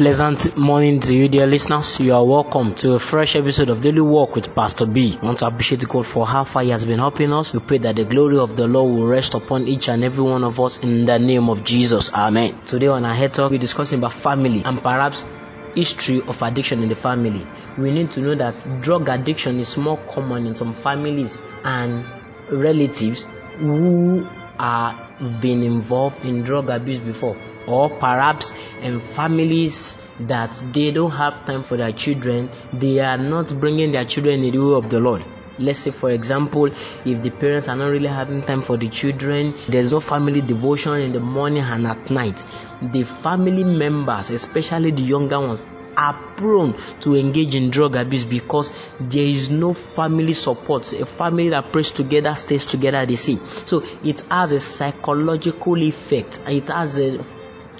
Pleasant morning to you, dear listeners. You are welcome to a fresh episode of Daily Walk with Pastor B. Want to appreciate God for how far He has been helping us. We pray that the glory of the Lord will rest upon each and every one of us in the name of Jesus. Amen. Today on our head talk, we're discussing about family and perhaps history of addiction in the family. We need to know that drug addiction is more common in some families and relatives who are been involved in drug abuse before or perhaps in families that they don't have time for their children they are not bringing their children in the way of the lord let's say for example if the parents are not really having time for the children there's no family devotion in the morning and at night the family members especially the younger ones are prone to engage in drug abuse because there is no family support. A family that prays together stays together, they see. So it has a psychological effect, it has a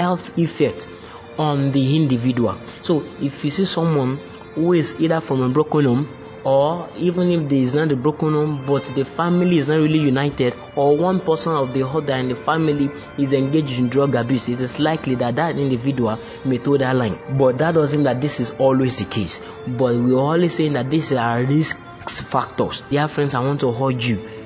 health effect on the individual. So if you see someone who is either from a broken home or even if there is not a broken home but the family is not really united or one person of the other in the family is engaged in drug abuse it is likely that that individual may toe that line. But that doesn't mean that this is always the case. But we're always saying that these are risk factors. Dear friends i want to urge you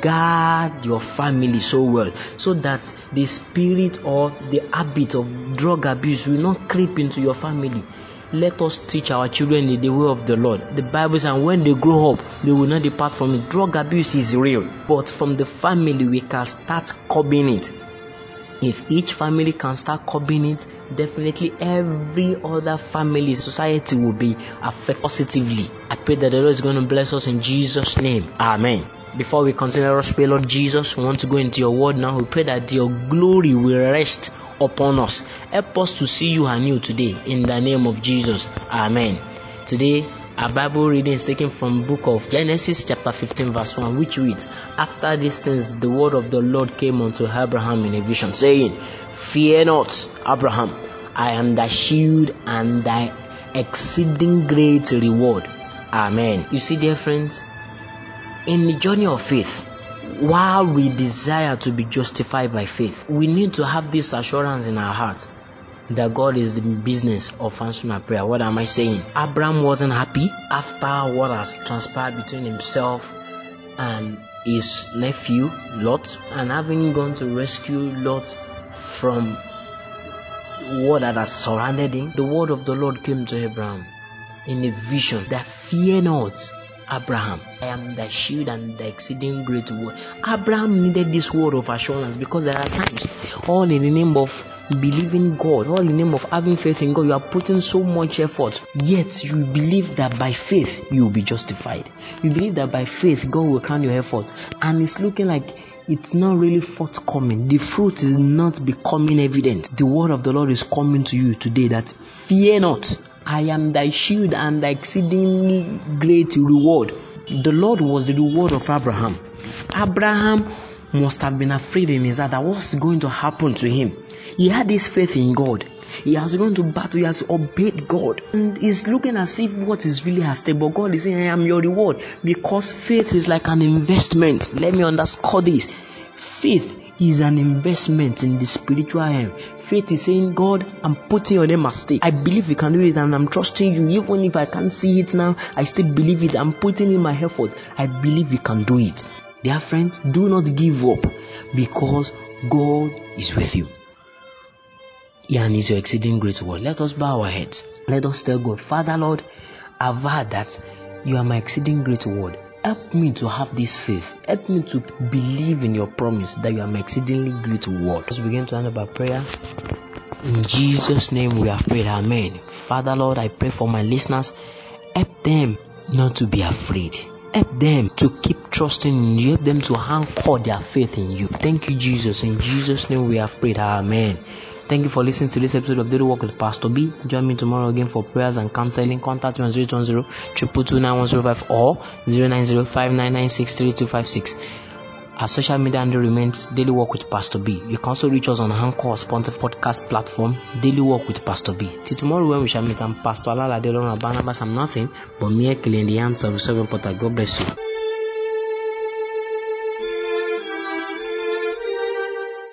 guard your family so well so that the spirit or the habit of drug abuse will not creep into your family let us teach our children the way of the Lord. The Bible says, and when they grow up, they will not depart from it. Drug abuse is real, but from the family, we can start curbing it. If each family can start curbing it, definitely every other family, society will be affected positively. I pray that the Lord is going to bless us in Jesus' name. Amen. Before we consider us, pray, Lord Jesus, we want to go into your word now. We pray that your glory will rest upon us. Help us to see you anew today in the name of Jesus. Amen. Today, our Bible reading is taken from book of Genesis chapter 15 verse 1 which reads, After these things the word of the Lord came unto Abraham in a vision saying, Fear not, Abraham, I am thy shield and thy exceeding great reward. Amen. You see dear friends, in the journey of faith, while we desire to be justified by faith, we need to have this assurance in our heart that God is the business of answering our prayer. What am I saying? Abraham wasn't happy after what has transpired between himself and his nephew Lot, and having gone to rescue Lot from what that has surrounded him. The word of the Lord came to Abraham in a vision that fear not Abraham, I am the shield and the exceeding great word. Abraham needed this word of assurance because there are times, all in the name of believing God, all in the name of having faith in God, you are putting so much effort, yet you believe that by faith you will be justified. You believe that by faith God will crown your effort, and it's looking like it's not really forthcoming. The fruit is not becoming evident. The word of the Lord is coming to you today that fear not. I am thy shield and thy exceedingly great reward. The Lord was the reward of Abraham. Abraham must have been afraid in his heart that what's going to happen to him. He had this faith in God. He has gone to battle, he has obeyed God. And he's looking as if what is really at stake. God is saying, I am your reward. Because faith is like an investment. Let me underscore this. Faith is an investment in the spiritual realm. Faith is saying, God, I'm putting your name at stake. I believe you can do it and I'm trusting you. Even if I can't see it now, I still believe it. I'm putting in my effort. I believe you can do it. Dear friend, do not give up because God is with you. Yeah, and is your exceeding great word. Let us bow our heads. Let us tell God, Father Lord, I've heard that you are my exceeding great word. Help me to have this faith. Help me to believe in your promise that you are my exceedingly great word. Let's begin to end our prayer. In Jesus' name we have prayed. Amen. Father Lord, I pray for my listeners. Help them not to be afraid. Help them to keep trusting in you. Help them to anchor their faith in you. Thank you, Jesus. In Jesus' name we have prayed. Amen. Thank you for listening to this episode of Daily Walk with Pastor B. Join me tomorrow again for prayers and counseling. Contact me on 020 222 or 090 Our social media handle remains Daily Walk with Pastor B. You can also reach us on Anchor or Spotify Podcast platform, Daily Walk with Pastor B. Till tomorrow when we shall meet, I'm Pastor Alala Delona Barnabas. I'm nothing but mere killing the hands of the servant God bless you.